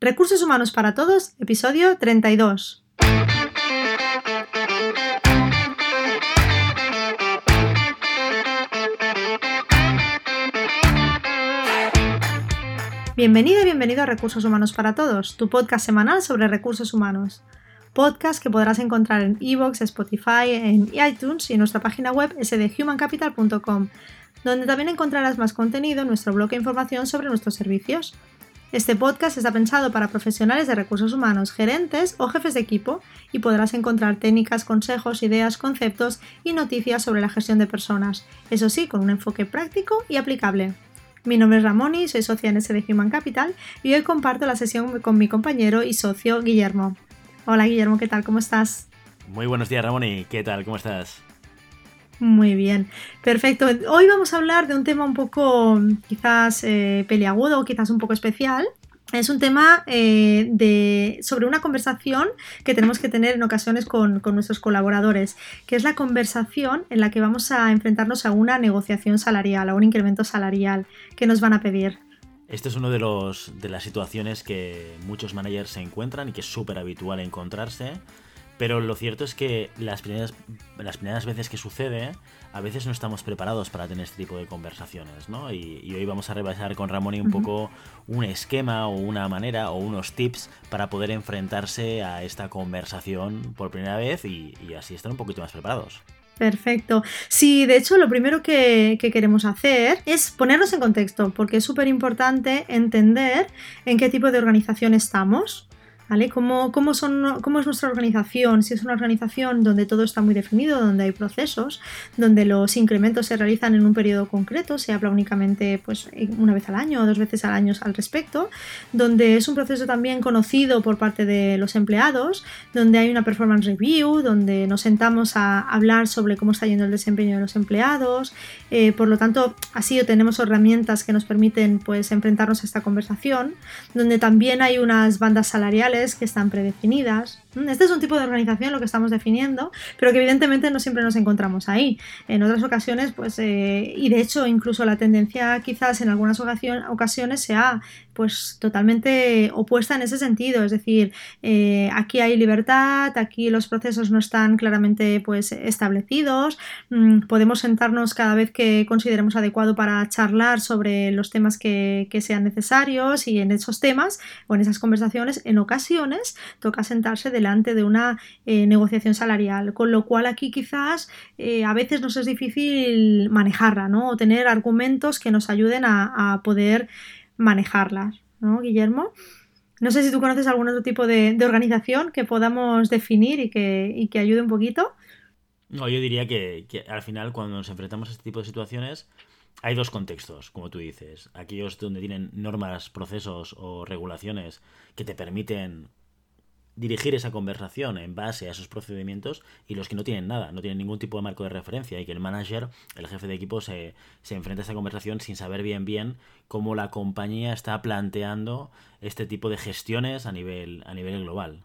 Recursos Humanos para Todos, episodio 32. Bienvenida y bienvenido a Recursos Humanos para Todos, tu podcast semanal sobre recursos humanos. Podcast que podrás encontrar en iVoox, Spotify, en iTunes y en nuestra página web sdhumancapital.com, donde también encontrarás más contenido en nuestro blog e información sobre nuestros servicios. Este podcast está pensado para profesionales de recursos humanos, gerentes o jefes de equipo y podrás encontrar técnicas, consejos, ideas, conceptos y noticias sobre la gestión de personas, eso sí, con un enfoque práctico y aplicable. Mi nombre es Ramoni, soy socia en SD Human Capital y hoy comparto la sesión con mi compañero y socio Guillermo. Hola Guillermo, ¿qué tal? ¿Cómo estás? Muy buenos días Ramoni, ¿qué tal? ¿Cómo estás? Muy bien, perfecto. Hoy vamos a hablar de un tema un poco quizás eh, peliagudo, quizás un poco especial, es un tema eh, de, sobre una conversación que tenemos que tener en ocasiones con, nuestros colaboradores, que es la conversación en la que vamos a enfrentarnos a una negociación salarial, a un incremento salarial que nos van a pedir. Esto es una de, los, de las situaciones que muchos managers se encuentran y que es súper habitual encontrarse pero lo cierto es que las primeras, las primeras veces que sucede, a veces no estamos preparados para tener este tipo de conversaciones, ¿no? Y, hoy vamos a repasar con Ramón y un poco un esquema o una manera o unos tips para poder enfrentarse a esta conversación por primera vez y, así estar un poquito más preparados. Perfecto. Sí, de hecho, lo primero que, que, queremos hacer es ponernos en contexto, porque es súper importante entender en qué tipo de organización estamos. ¿Vale? ¿Cómo, cómo, son, ¿Cómo es nuestra organización? Si es una organización donde todo está muy definido, donde hay procesos, donde los incrementos se realizan en un periodo concreto, se habla únicamente pues, una vez al año o dos veces al año al respecto, donde es un proceso también conocido por parte de los empleados, donde hay una performance review, donde nos sentamos a hablar sobre cómo está yendo el desempeño de los empleados, eh, por lo tanto, así tenemos herramientas que nos permiten pues, enfrentarnos a esta conversación, donde también hay unas bandas salariales que están predefinidas. Mm, este es un tipo de organización lo que estamos definiendo, pero que evidentemente no siempre nos encontramos ahí. En otras ocasiones, pues, eh, y de hecho incluso la tendencia quizás en algunas ocasiones sea pues totalmente opuesta en ese sentido. Es decir, eh, aquí hay libertad, aquí los procesos no están claramente pues, establecidos, mm, podemos sentarnos cada vez que consideremos adecuado para charlar sobre los temas que, sean necesarios y en esos temas o en esas conversaciones, en ocasiones toca sentarse delante de una eh, negociación salarial, con lo cual aquí quizás eh, a veces nos es difícil manejarla, ¿no? O tener argumentos que nos ayuden a, poder manejarlas, ¿no, Guillermo? No sé si tú conoces algún otro tipo de, organización que podamos definir y que, que, ayude un poquito. No, yo diría que, al final cuando nos enfrentamos a este tipo de situaciones hay dos contextos, como tú dices. Aquellos donde tienen normas, procesos o regulaciones que te permiten dirigir esa conversación en base a esos procedimientos y los que no tienen nada, no tienen ningún tipo de marco de referencia y que el manager, el jefe de equipo, se, se enfrenta a esa conversación sin saber bien bien cómo la compañía está planteando este tipo de gestiones a nivel, a nivel global.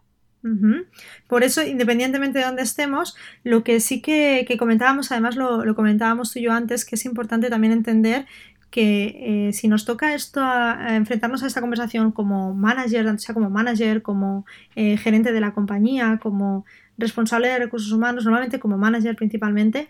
Por eso, independientemente de dónde estemos, lo que sí que, comentábamos, además lo, lo, comentábamos tú y yo antes, que es importante también entender que eh, si nos toca esto enfrentarnos a esta conversación como manager, sea como manager, como eh, gerente de la compañía, como responsable de recursos humanos, normalmente como manager principalmente,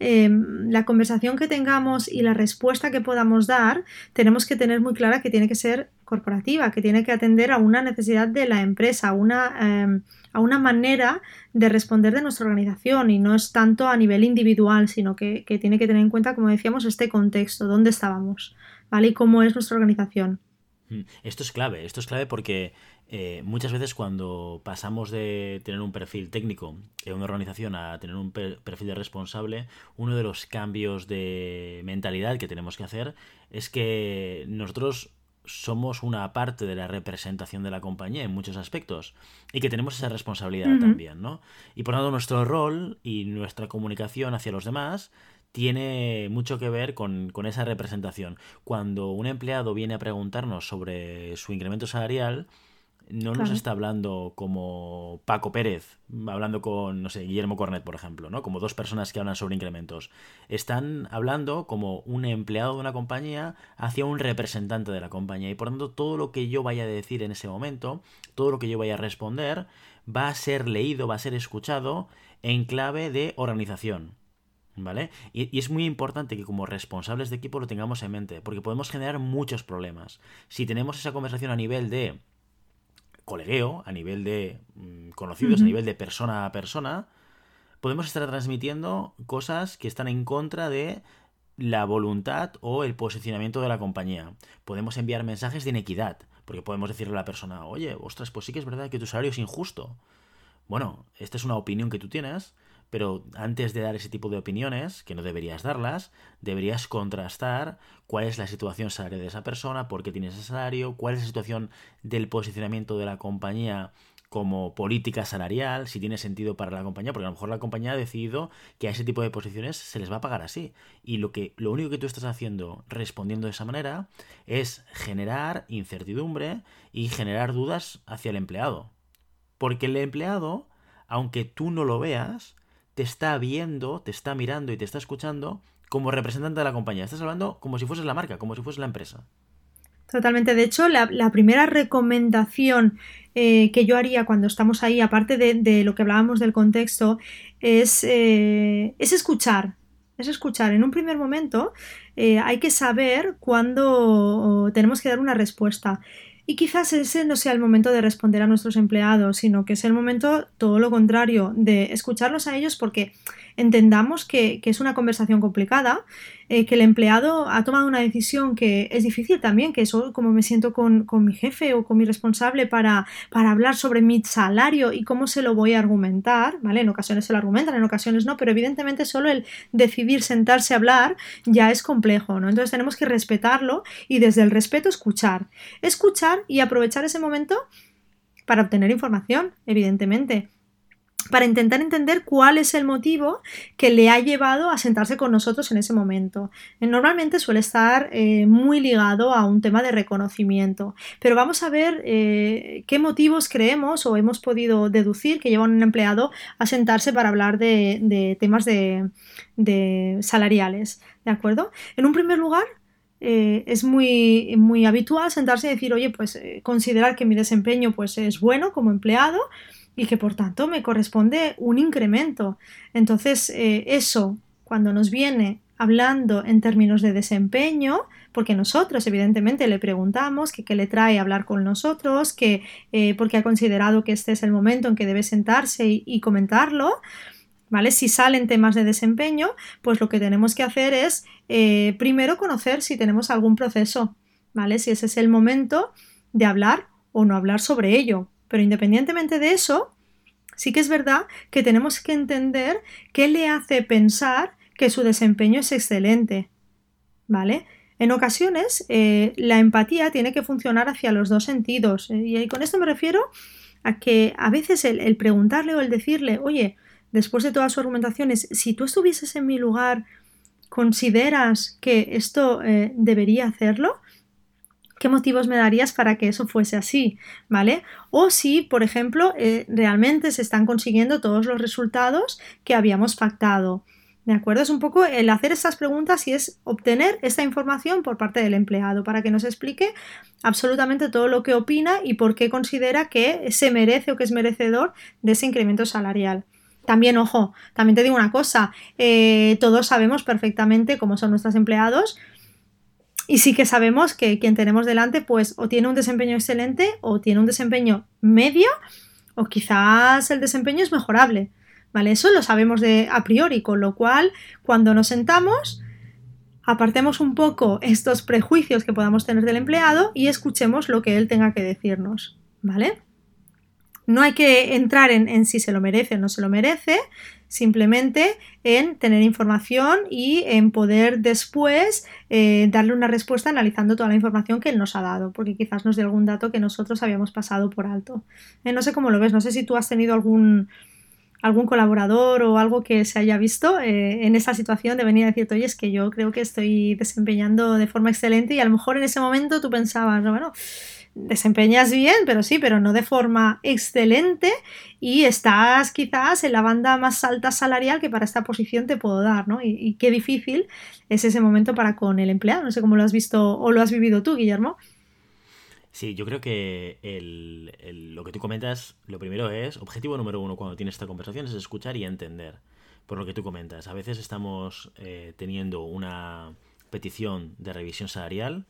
em, la conversación que tengamos y la respuesta que podamos dar, tenemos que tener muy clara que tiene que ser corporativa, que tiene que atender a una necesidad de la empresa, una, em, a una manera de responder de nuestra organización y no es tanto a nivel individual, sino que, tiene que tener en cuenta, como decíamos, este contexto, dónde estábamos, ¿vale? Y cómo es nuestra organización. Mm, esto es clave, esto es clave porque eh, muchas veces cuando pasamos de tener un perfil técnico en una organización a tener un perfil de responsable, uno de los cambios de mentalidad que tenemos que hacer es que nosotros somos una parte de la representación de la compañía en muchos aspectos y que tenemos esa responsabilidad también, ¿no? Y por lo tanto nuestro rol y nuestra comunicación hacia los demás tiene mucho que ver con, con, esa representación. Cuando un empleado viene a preguntarnos sobre su incremento salarial, no nos está hablando como Paco Pérez, hablando con, no sé, Guillermo Cornet, por ejemplo, ¿no? Como dos personas que hablan sobre incrementos. Están hablando como un empleado de una compañía hacia un representante de la compañía. Y por tanto, todo lo que yo vaya a decir en ese momento, todo lo que yo vaya a responder, va a ser leído, va a ser escuchado en clave de organización. ¿Vale? Y, es muy importante que como responsables de equipo lo tengamos en mente, porque podemos generar muchos problemas. Si tenemos esa conversación a nivel de colegueo, a nivel de mm, conocidos, a nivel de persona a persona, podemos estar transmitiendo cosas que están en contra de la voluntad o el posicionamiento de la compañía. Podemos enviar mensajes de inequidad, porque podemos decirle a la persona, oye, ostras, pues sí que es verdad que tu salario es injusto. Bueno, esta es una opinión que tú tienes, pero antes de dar ese tipo de opiniones, que no deberías darlas, deberías contrastar cuál es la situación salarial de esa persona, por qué tiene ese salario, cuál es la situación del posicionamiento de la compañía como política salarial, si tiene sentido para la compañía, porque a lo mejor la compañía ha decidido que a ese tipo de posiciones se les va a pagar así. Y lo que lo único que tú estás haciendo respondiendo de esa manera es generar incertidumbre y generar dudas hacia el empleado. Porque el empleado, aunque tú no lo veas, te está viendo, te está mirando y te está escuchando como representante de la compañía. Estás hablando como si fueses la marca, como si fuese la empresa. Totalmente. De hecho, la, primera recomendación eh, que yo haría cuando estamos ahí, aparte de, lo que hablábamos del contexto, es, eh, es, escuchar. Es escuchar. En un primer momento eh, hay que saber cuándo tenemos que dar una respuesta. Y quizás ese no sea el momento de responder a nuestros empleados, sino que es el momento, todo lo contrario, de escucharlos a ellos porque entendamos que, es una conversación complicada, eh, que el empleado ha tomado una decisión que es difícil también, que eso como me siento con, mi jefe o con mi responsable para, para, hablar sobre mi salario y cómo se lo voy a argumentar, ¿vale? En ocasiones se lo argumentan, en ocasiones no, pero evidentemente solo el decidir sentarse a hablar ya es complejo, ¿no? Entonces tenemos que respetarlo y desde el respeto escuchar. Escuchar y aprovechar ese momento para obtener información, evidentemente para intentar entender cuál es el motivo que le ha llevado a sentarse con nosotros en ese momento. Eh, normalmente suele estar eh, muy ligado a un tema de reconocimiento, pero vamos a ver eh, qué motivos creemos o hemos podido deducir que llevan un empleado a sentarse para hablar de, temas de, salariales. ¿De acuerdo? En un primer lugar, es muy, muy habitual sentarse y decir, oye, pues considerar que mi desempeño pues, es bueno como empleado, y que por tanto me corresponde un incremento. Entonces, eh, eso, cuando nos viene hablando en términos de desempeño, porque nosotros evidentemente le preguntamos qué le trae hablar con nosotros, que, eh, porque ha considerado que este es el momento en que debe sentarse y, comentarlo, ¿vale? Si salen temas de desempeño, pues lo que tenemos que hacer es eh, primero conocer si tenemos algún proceso, ¿vale? Si ese es el momento de hablar o no hablar sobre ello, pero independientemente de eso, sí que es verdad que tenemos que entender qué le hace pensar que su desempeño es excelente. ¿Vale? En ocasiones, eh, la empatía tiene que funcionar hacia los dos sentidos. Eh, y con esto me refiero a que a veces el, preguntarle o el decirle, oye, después de todas sus argumentaciones, si tú estuvieses en mi lugar, ¿consideras que esto eh, debería hacerlo? ¿Qué motivos me darías para que eso fuese así? ¿Vale? O si, por ejemplo, eh, realmente se están consiguiendo todos los resultados que habíamos pactado. ¿De acuerdo? Es un poco el hacer estas preguntas y es obtener esta información por parte del empleado para que nos explique absolutamente todo lo que opina y por qué considera que se merece o que es merecedor de ese incremento salarial. También, ojo, también te digo una cosa, eh, todos sabemos perfectamente cómo son nuestros empleados, y sí que sabemos que quien tenemos delante, pues o tiene un desempeño excelente o tiene un desempeño medio o quizás el desempeño es mejorable. ¿Vale? Eso lo sabemos de a priori, con lo cual cuando nos sentamos, apartemos un poco estos prejuicios que podamos tener del empleado y escuchemos lo que él tenga que decirnos. ¿Vale? No hay que entrar en, si se lo merece o no se lo merece, simplemente en tener información y en poder después eh, darle una respuesta analizando toda la información que él nos ha dado, porque quizás nos dé algún dato que nosotros habíamos pasado por alto. Eh, no sé cómo lo ves, no sé si tú has tenido algún, algún colaborador o algo que se haya visto eh, en esa situación de venir a decirte, oye, es que yo creo que estoy desempeñando de forma excelente y a lo mejor en ese momento tú pensabas, bueno, desempeñas bien, pero sí, pero no de forma excelente y estás quizás en la banda más alta salarial que para esta posición te puedo dar, ¿no? Y, qué difícil es ese momento para con el empleado. No sé cómo lo has visto o lo has vivido tú, Guillermo. Sí, yo creo que lo que tú comentas, lo primero es, objetivo número uno cuando tienes esta conversación es escuchar y entender. Por lo que tú comentas, a veces estamos eh, teniendo una petición de revisión salarial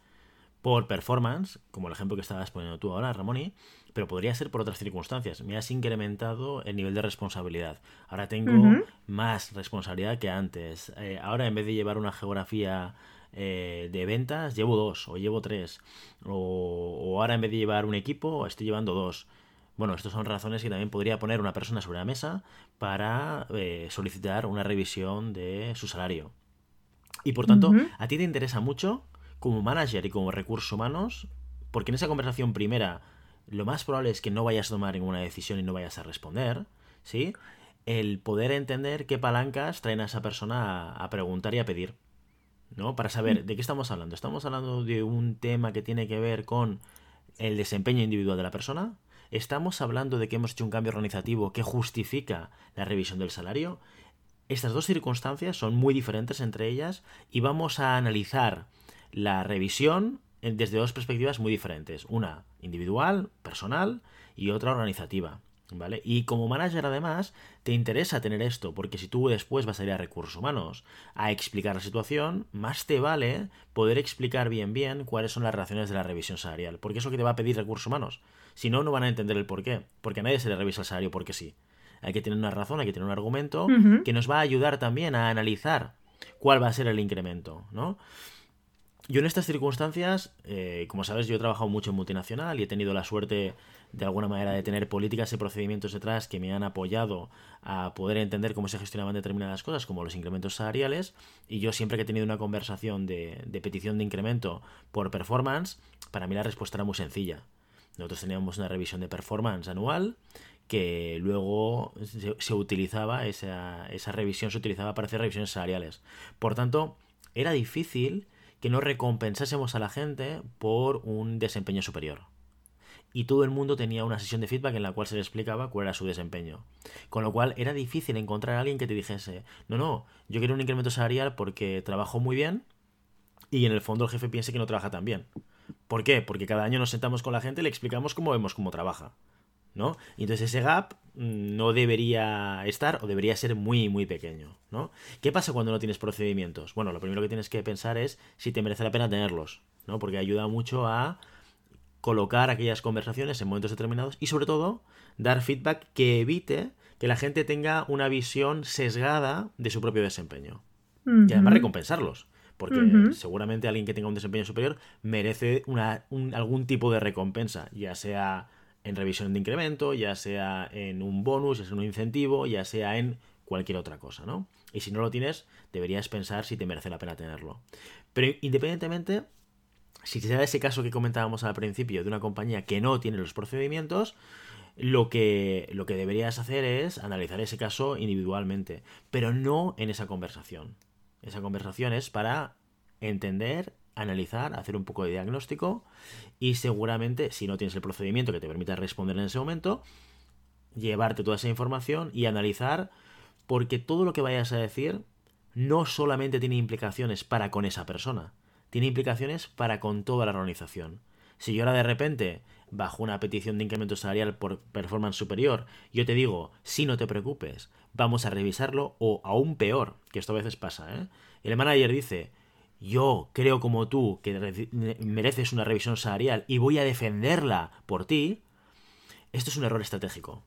por performance, como el ejemplo que estabas poniendo tú ahora, Ramoni, pero podría ser por otras circunstancias. Me has incrementado el nivel de responsabilidad. Ahora tengo más responsabilidad que antes. Eh, ahora en vez de llevar una geografía eh, de ventas, llevo dos o llevo tres. O, ahora en vez de llevar un equipo, estoy llevando dos. Bueno, estas son razones que también podría poner una persona sobre la mesa para eh, solicitar una revisión de su salario. Y por tanto, a ti te interesa mucho como manager y como recursos humanos, porque en esa conversación primera lo más probable es que no vayas a tomar ninguna decisión y no vayas a responder, ¿sí? El poder entender qué palancas traen a esa persona a, preguntar y a pedir, ¿no? Para saber de qué estamos hablando. ¿Estamos hablando de un tema que tiene que ver con el desempeño individual de la persona? ¿Estamos hablando de que hemos hecho un cambio organizativo que justifica la revisión del salario? Estas dos circunstancias son muy diferentes entre ellas y vamos a analizar la revisión desde dos perspectivas muy diferentes. Una individual, personal, y otra organizativa. ¿Vale? Y como manager además te interesa tener esto, porque si tú después vas a ir a recursos humanos a explicar la situación, más te vale poder explicar bien bien cuáles son las razones de la revisión salarial, porque es lo que te va a pedir recursos humanos. Si no, no van a entender el por qué, porque a nadie se le revisa el salario porque sí. Hay que tener una razón, hay que tener un argumento que nos va a ayudar también a analizar cuál va a ser el incremento, ¿no? Yo en estas circunstancias, eh, como sabes, yo he trabajado mucho en multinacional y he tenido la suerte de alguna manera de tener políticas y procedimientos detrás que me han apoyado a poder entender cómo se gestionaban determinadas cosas, como los incrementos salariales. Y yo siempre que he tenido una conversación de, petición de incremento por performance, para mí la respuesta era muy sencilla. Nosotros teníamos una revisión de performance anual que luego se, utilizaba, esa, esa revisión se utilizaba para hacer revisiones salariales. Por tanto, era difícil que no recompensásemos a la gente por un desempeño superior. Y todo el mundo tenía una sesión de feedback en la cual se le explicaba cuál era su desempeño. Con lo cual era difícil encontrar a alguien que te dijese, no, no, yo quiero un incremento salarial porque trabajo muy bien y en el fondo el jefe piense que no trabaja tan bien. ¿Por qué? Porque cada año nos sentamos con la gente y le explicamos cómo vemos cómo trabaja. ¿No? Y entonces ese gap mm, no debería estar o debería ser muy, muy pequeño, ¿no? ¿Qué pasa cuando no tienes procedimientos? Bueno, lo primero que tienes que pensar es si te merece la pena tenerlos, ¿no? Porque ayuda mucho a colocar aquellas conversaciones en momentos determinados y sobre todo dar feedback que evite que la gente tenga una visión sesgada de su propio desempeño. Y además recompensarlos. Porque seguramente alguien que tenga un desempeño superior merece una, algún tipo de recompensa, ya sea en revisión de incremento, ya sea en un bonus, ya sea en un incentivo, ya sea en cualquier otra cosa, ¿no? Y si no lo tienes, deberías pensar si te merece la pena tenerlo. Pero independientemente, si se da ese caso que comentábamos al principio de una compañía que no tiene los procedimientos, lo que, lo que deberías hacer es analizar ese caso individualmente, pero no en esa conversación. Esa conversación es para entender analizar, hacer un poco de diagnóstico y seguramente, si no tienes el procedimiento que te permita responder en ese momento, llevarte toda esa información y analizar, porque todo lo que vayas a decir no solamente tiene implicaciones para con esa persona, tiene implicaciones para con toda la organización. Si yo ahora de repente, bajo una petición de incremento salarial por performance superior, yo te digo, si no te preocupes, vamos a revisarlo, o aún peor, que esto a veces pasa, ¿eh? El manager dice, yo creo como tú que mereces una revisión salarial y voy a defenderla por ti, esto es un error estratégico.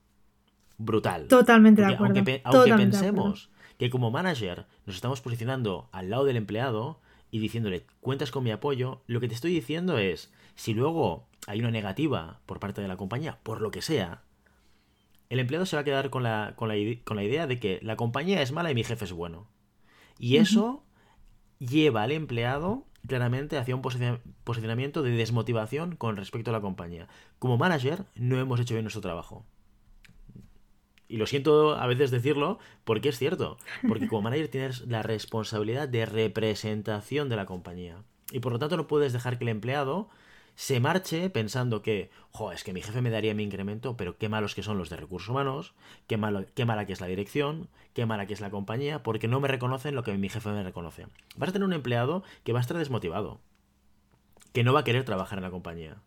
Brutal. Totalmente de acuerdo. Aunque, pensemos que como manager nos estamos posicionando al lado del empleado y diciéndole, cuentas con mi apoyo, lo que te estoy diciendo es, si luego hay una negativa por parte de la compañía, por lo que sea, el empleado se va a quedar con la, con la, idea de que la compañía es mala y mi jefe es bueno. Y eso lleva al empleado claramente hacia un posicionamiento de desmotivación con respecto a la compañía. Como manager no hemos hecho bien nuestro trabajo. Y lo siento a veces decirlo porque es cierto. Porque como manager tienes la responsabilidad de representación de la compañía. Y por lo tanto no puedes dejar que el empleado se marche pensando que, jo, es que mi jefe me daría mi incremento, pero qué malos que son los de recursos humanos, qué, malo, qué mala que es la dirección, qué mala que es la compañía, porque no me reconocen lo que mi jefe me reconoce. Vas a tener un empleado que va a estar desmotivado, que no va a querer trabajar en la compañía.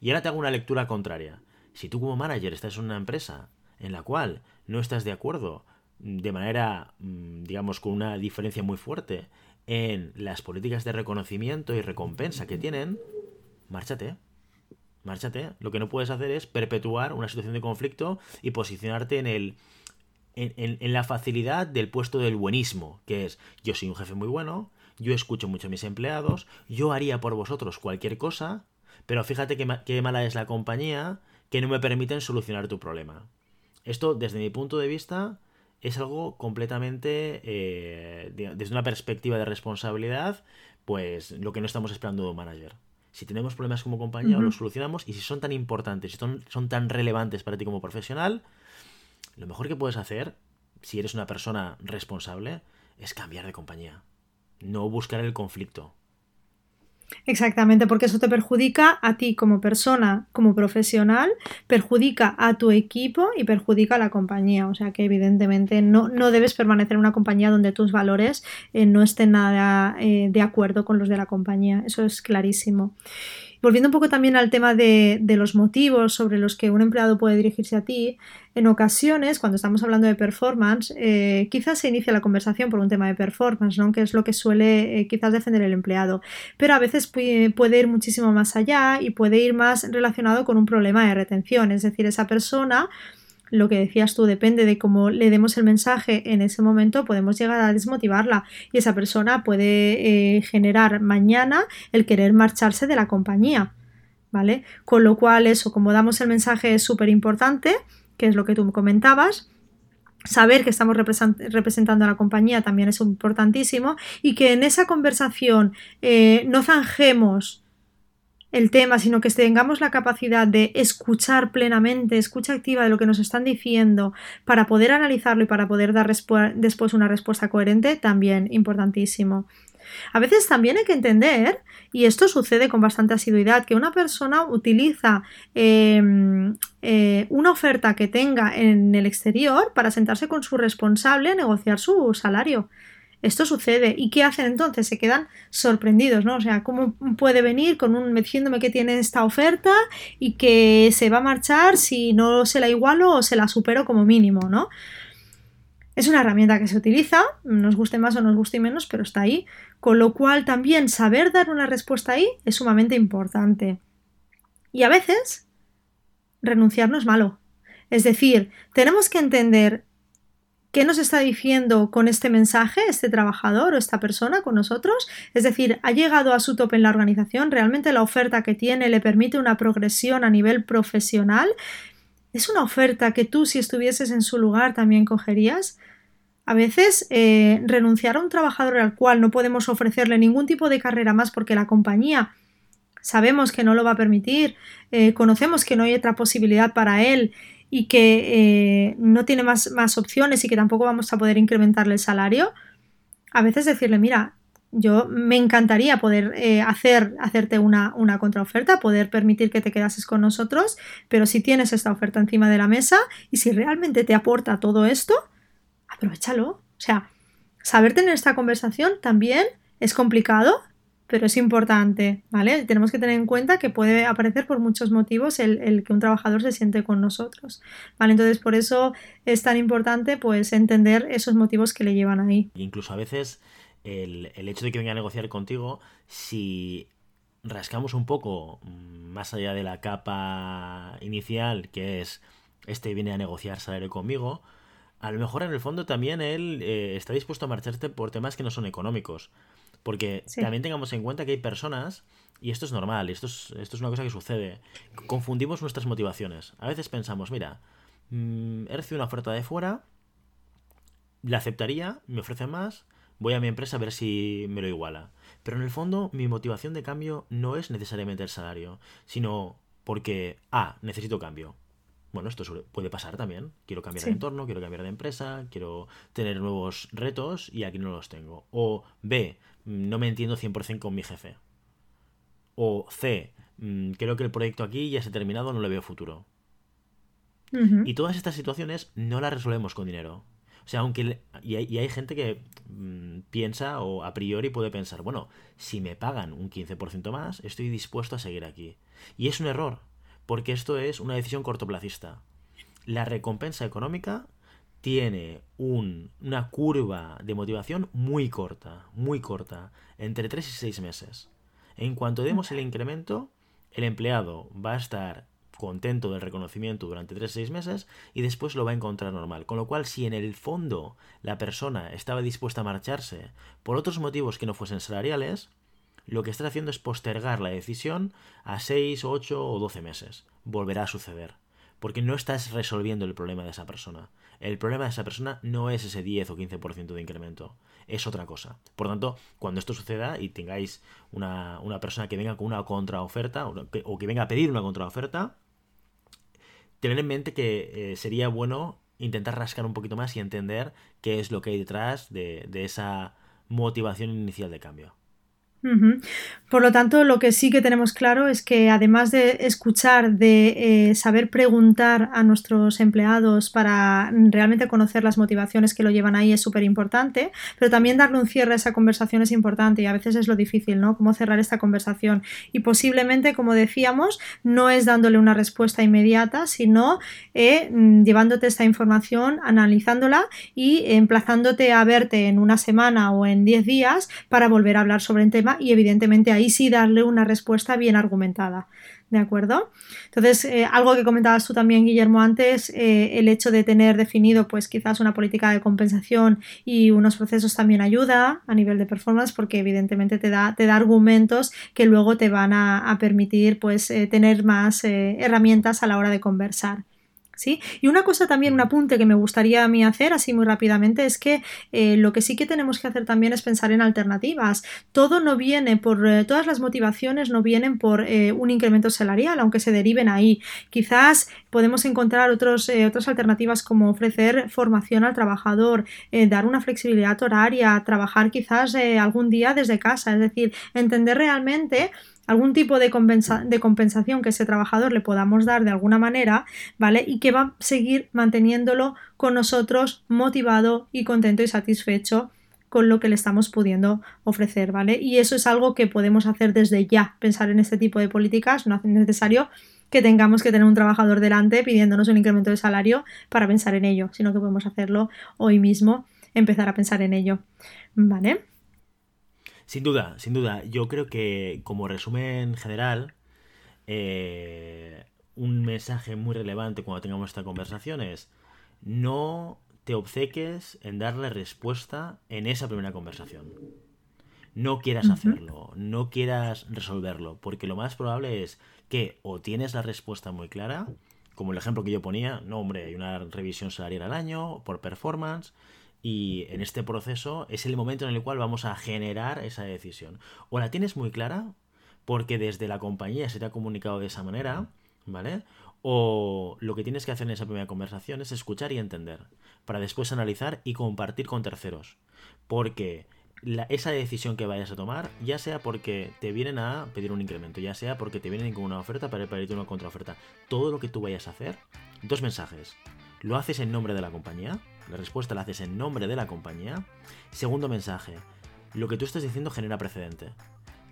Y ahora te hago una lectura contraria. Si tú como manager estás en una empresa en la cual no estás de acuerdo de manera, mm, digamos, con una diferencia muy fuerte en las políticas de reconocimiento y recompensa que tienen, márchate. Márchate. Lo que no puedes hacer es perpetuar una situación de conflicto y posicionarte en el. En, la facilidad del puesto del buenismo, que es yo soy un jefe muy bueno, yo escucho mucho a mis empleados, yo haría por vosotros cualquier cosa, pero fíjate qué, mala es la compañía que no me permiten solucionar tu problema. Esto, desde mi punto de vista, es algo completamente, eh, desde una perspectiva de responsabilidad, pues lo que no estamos esperando de un manager si tenemos problemas como compañía, los solucionamos y si son tan importantes, si son, son tan relevantes para ti como profesional, lo mejor que puedes hacer, si eres una persona responsable, es cambiar de compañía. No buscar el conflicto. Exactamente, porque eso te perjudica a ti como persona, como profesional, perjudica a tu equipo y perjudica a la compañía. O sea que evidentemente no, no debes permanecer en una compañía donde tus valores eh, no estén nada eh, de acuerdo con los de la compañía. Eso es clarísimo. Volviendo un poco también al tema de, los motivos sobre los que un empleado puede dirigirse a ti, en ocasiones, cuando estamos hablando de performance, eh, quizás se inicia la conversación por un tema de performance, ¿no? que es lo que suele eh, quizás defender el empleado, pero a veces puede ir muchísimo más allá y puede ir más relacionado con un problema de retención, es decir, esa persona lo que decías tú, depende de cómo le demos el mensaje en ese momento, podemos llegar a desmotivarla y esa persona puede eh, generar mañana el querer marcharse de la compañía. ¿Vale? Con lo cual, eso, como damos el mensaje es súper importante, que es lo que tú comentabas, saber que estamos representando a la compañía también es importantísimo y que en esa conversación eh, no zanjemos el tema, sino que tengamos la capacidad de escuchar plenamente, escucha activa de lo que nos están diciendo, para poder analizarlo y para poder dar después una respuesta coherente, también importantísimo. A veces también hay que entender, y esto sucede con bastante asiduidad, que una persona utiliza em, eh, una oferta que tenga en el exterior para sentarse con su responsable a negociar su salario esto sucede. ¿Y qué hacen entonces? Se quedan sorprendidos, ¿no? O sea, ¿cómo puede venir con un diciéndome que tiene esta oferta y que se va a marchar si no se la igualo o se la supero como mínimo, ¿no? Es una herramienta que se utiliza, nos guste más o nos guste menos, pero está ahí. Con lo cual también saber dar una respuesta ahí es sumamente importante. Y a veces renunciar no es malo. Es decir, tenemos que entender ¿Qué nos está diciendo con este mensaje este trabajador o esta persona con nosotros? Es decir, ¿ha llegado a su tope en la organización? ¿Realmente la oferta que tiene le permite una progresión a nivel profesional? ¿Es una oferta que tú si estuvieses en su lugar también cogerías? A veces eh, renunciar a un trabajador al cual no podemos ofrecerle ningún tipo de carrera más porque la compañía sabemos que no lo va a permitir, eh, conocemos que no hay otra posibilidad para él y que eh, no tiene más, más opciones y que tampoco vamos a poder incrementarle el salario, a veces decirle, mira, yo me encantaría poder eh, hacer, hacerte una, una, contraoferta, poder permitir que te quedases con nosotros, pero si tienes esta oferta encima de la mesa y si realmente te aporta todo esto, aprovechalo. O sea, saber tener esta conversación también es complicado, pero es importante, ¿vale? Tenemos que tener en cuenta que puede aparecer por muchos motivos el, que un trabajador se siente con nosotros, ¿vale? Entonces, por eso es tan importante, pues, entender esos motivos que le llevan ahí. Incluso a veces el, hecho de que venga a negociar contigo, si rascamos un poco mm, más allá de la capa inicial, que es este viene a negociar salario conmigo, a lo mejor en el fondo también él eh, está dispuesto a marcharte por temas que no son económicos. Porque también tengamos en cuenta que hay personas, y esto es normal, esto es, esto es una cosa que sucede, confundimos nuestras motivaciones. A veces pensamos, mira, mm, he recibido una oferta de fuera, la aceptaría, me ofrece más, voy a mi empresa a ver si me lo iguala. Pero en el fondo mi motivación de cambio no es necesariamente el salario, sino porque, ah, necesito cambio. Bueno, esto puede pasar también. Quiero cambiar de entorno, quiero cambiar de empresa, quiero tener nuevos retos y aquí no los tengo. O B, no me entiendo 100% con mi jefe. O C, mm, creo que el proyecto aquí ya se ha terminado, no le veo futuro. Y todas estas situaciones no las resolvemos con dinero. O sea, aunque... Y hay, gente que mm, piensa o a priori puede pensar, bueno, si me pagan un 15% más, estoy dispuesto a seguir aquí. Y es un error, porque esto es una decisión cortoplacista. La recompensa económica tiene una curva de motivación muy corta, muy corta, entre 3 y 6 meses. En cuanto demos el incremento, el empleado va a estar contento del reconocimiento durante 3-6 meses y después lo va a encontrar normal. Con lo cual, si en el fondo la persona estaba dispuesta a marcharse por otros motivos que no fuesen salariales, lo que está haciendo es postergar la decisión a 6, 8 o 12 meses. Volverá a suceder. Porque no estás resolviendo el problema de esa persona. El problema de esa persona no es ese 10 o 15% de incremento, es otra cosa. Por tanto, cuando esto suceda y tengáis una, persona que venga con una contraoferta o que venga a pedir una contraoferta, tener en mente que eh, sería bueno intentar rascar un poquito más y entender qué es lo que hay detrás de esa motivación inicial de cambio. Por lo tanto, lo que sí que tenemos claro es que además de escuchar, de eh, saber preguntar a nuestros empleados para realmente conocer las motivaciones que lo llevan ahí es súper importante, pero también darle un cierre a esa conversación es importante y a veces es lo difícil, ¿no? Cómo cerrar esta conversación. Y posiblemente, como decíamos, no es dándole una respuesta inmediata, sino eh, llevándote esta información, analizándola y emplazándote a verte en una semana o en diez días para volver a hablar sobre el tema y evidentemente ahí sí darle una respuesta bien argumentada. ¿De acuerdo? Entonces, eh, algo que comentabas tú también, Guillermo, antes, eh, el hecho de tener definido, pues quizás una política de compensación y unos procesos también ayuda a nivel de performance, porque evidentemente te da, te da argumentos que luego te van a, permitir, pues, eh, tener más herramientas a la hora de conversar. Y una cosa también, un apunte que me gustaría a mí hacer así muy rápidamente es que eh, lo que sí que tenemos que hacer también es pensar en alternativas. Todo no viene por, eh, todas las motivaciones no vienen por eh, un incremento salarial, aunque se deriven ahí. Quizás podemos encontrar otros, otras alternativas como ofrecer formación al trabajador, dar una flexibilidad horaria, trabajar quizás algún día desde casa, es decir, entender realmente algún tipo de, compensación que ese trabajador le podamos dar de alguna manera, ¿vale? Y que va a seguir manteniéndolo con nosotros motivado y contento y satisfecho con lo que le estamos pudiendo ofrecer, ¿vale? Y eso es algo que podemos hacer desde ya, pensar en este tipo de políticas, no es necesario que tengamos que tener un trabajador delante pidiéndonos un incremento de salario para pensar en ello, sino que podemos hacerlo hoy mismo, empezar a pensar en ello, ¿vale? Sin duda, sin duda. Yo creo que como resumen general, eh, un mensaje muy relevante cuando tengamos esta conversación es no te obceques en darle respuesta en esa primera conversación. No quieras hacerlo, no quieras resolverlo, porque lo más probable es que o tienes la respuesta muy clara, como el ejemplo que yo ponía, no hombre, hay una revisión salarial al año por performance, y en este proceso es el momento en el cual vamos a generar esa decisión. O la tienes muy clara, porque desde la compañía se te ha comunicado de esa manera, ¿vale? O lo que tienes que hacer en esa primera conversación es escuchar y entender, para después analizar y compartir con terceros. Porque esa decisión que vayas a tomar, ya sea porque te vienen a pedir un incremento, ya sea porque te vienen con una oferta para pedirte una contraoferta, todo lo que tú vayas a hacer, dos mensajes. ¿Lo haces en nombre de la compañía? La respuesta la haces en nombre de la compañía. Segundo mensaje, lo que tú estás diciendo genera precedente.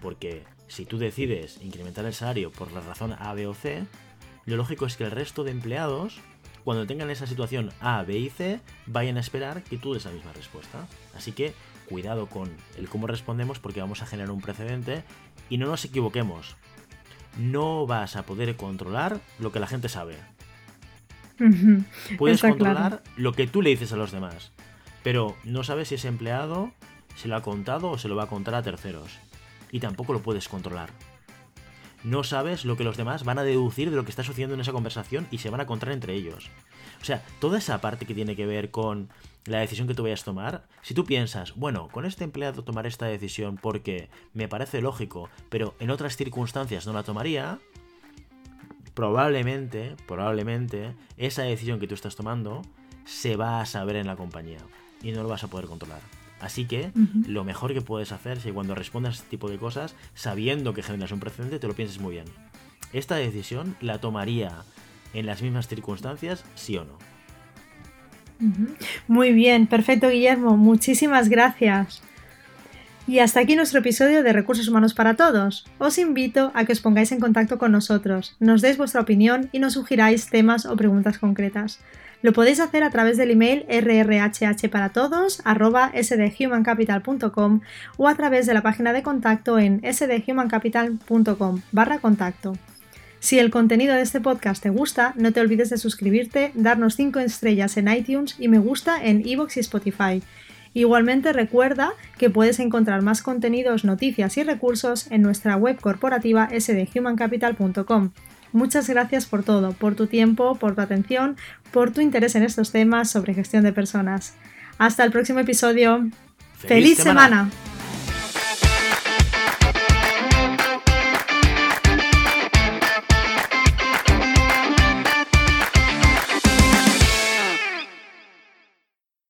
Porque si tú decides incrementar el salario por la razón A, B o C, lo lógico es que el resto de empleados, cuando tengan esa situación A, B y C, vayan a esperar que tú des la misma respuesta. Así que cuidado con el cómo respondemos porque vamos a generar un precedente y no nos equivoquemos. No vas a poder controlar lo que la gente sabe. Puedes controlar lo que tú le dices a los demás, pero no sabes si ese empleado se lo ha contado o se lo va a contar a terceros. Y tampoco lo puedes controlar. No sabes lo que los demás van a deducir de lo que está sucediendo en esa conversación y se van a contar entre ellos. O sea, toda esa parte que tiene que ver con la decisión que tú vayas a tomar, si tú piensas, bueno, con este empleado tomaré esta decisión porque me parece lógico, pero en otras circunstancias no la tomaría, probablemente, probablemente, esa decisión que tú estás tomando se va a saber en la compañía y no lo vas a poder controlar. Así que lo mejor que puedes hacer es que cuando respondas a este tipo de cosas, sabiendo que generas un precedente, te lo pienses muy bien. ¿esta decisión la tomaría en las mismas circunstancias, sí o no? Muy bien, perfecto Guillermo, muchísimas gracias. Y hasta aquí nuestro episodio de Recursos Humanos para Todos. Os invito a que os pongáis en contacto con nosotros, nos deis vuestra opinión y nos sugiráis temas o preguntas concretas. Lo podéis hacer a través del email rrhhparatodos@sdhumancapital.com o a través de la página de contacto en sdhumancapital.com barra contacto. Si el contenido de este podcast te gusta, no te olvides de suscribirte, darnos 5 estrellas en iTunes y me gusta en iVoox y Spotify. Igualmente recuerda que puedes encontrar más contenidos, noticias y recursos en nuestra web corporativa sdhumancapital.com. Muchas gracias por todo, por tu tiempo, por tu atención, por tu interés en estos temas sobre gestión de personas. Hasta el próximo episodio. ¡Feliz, semana!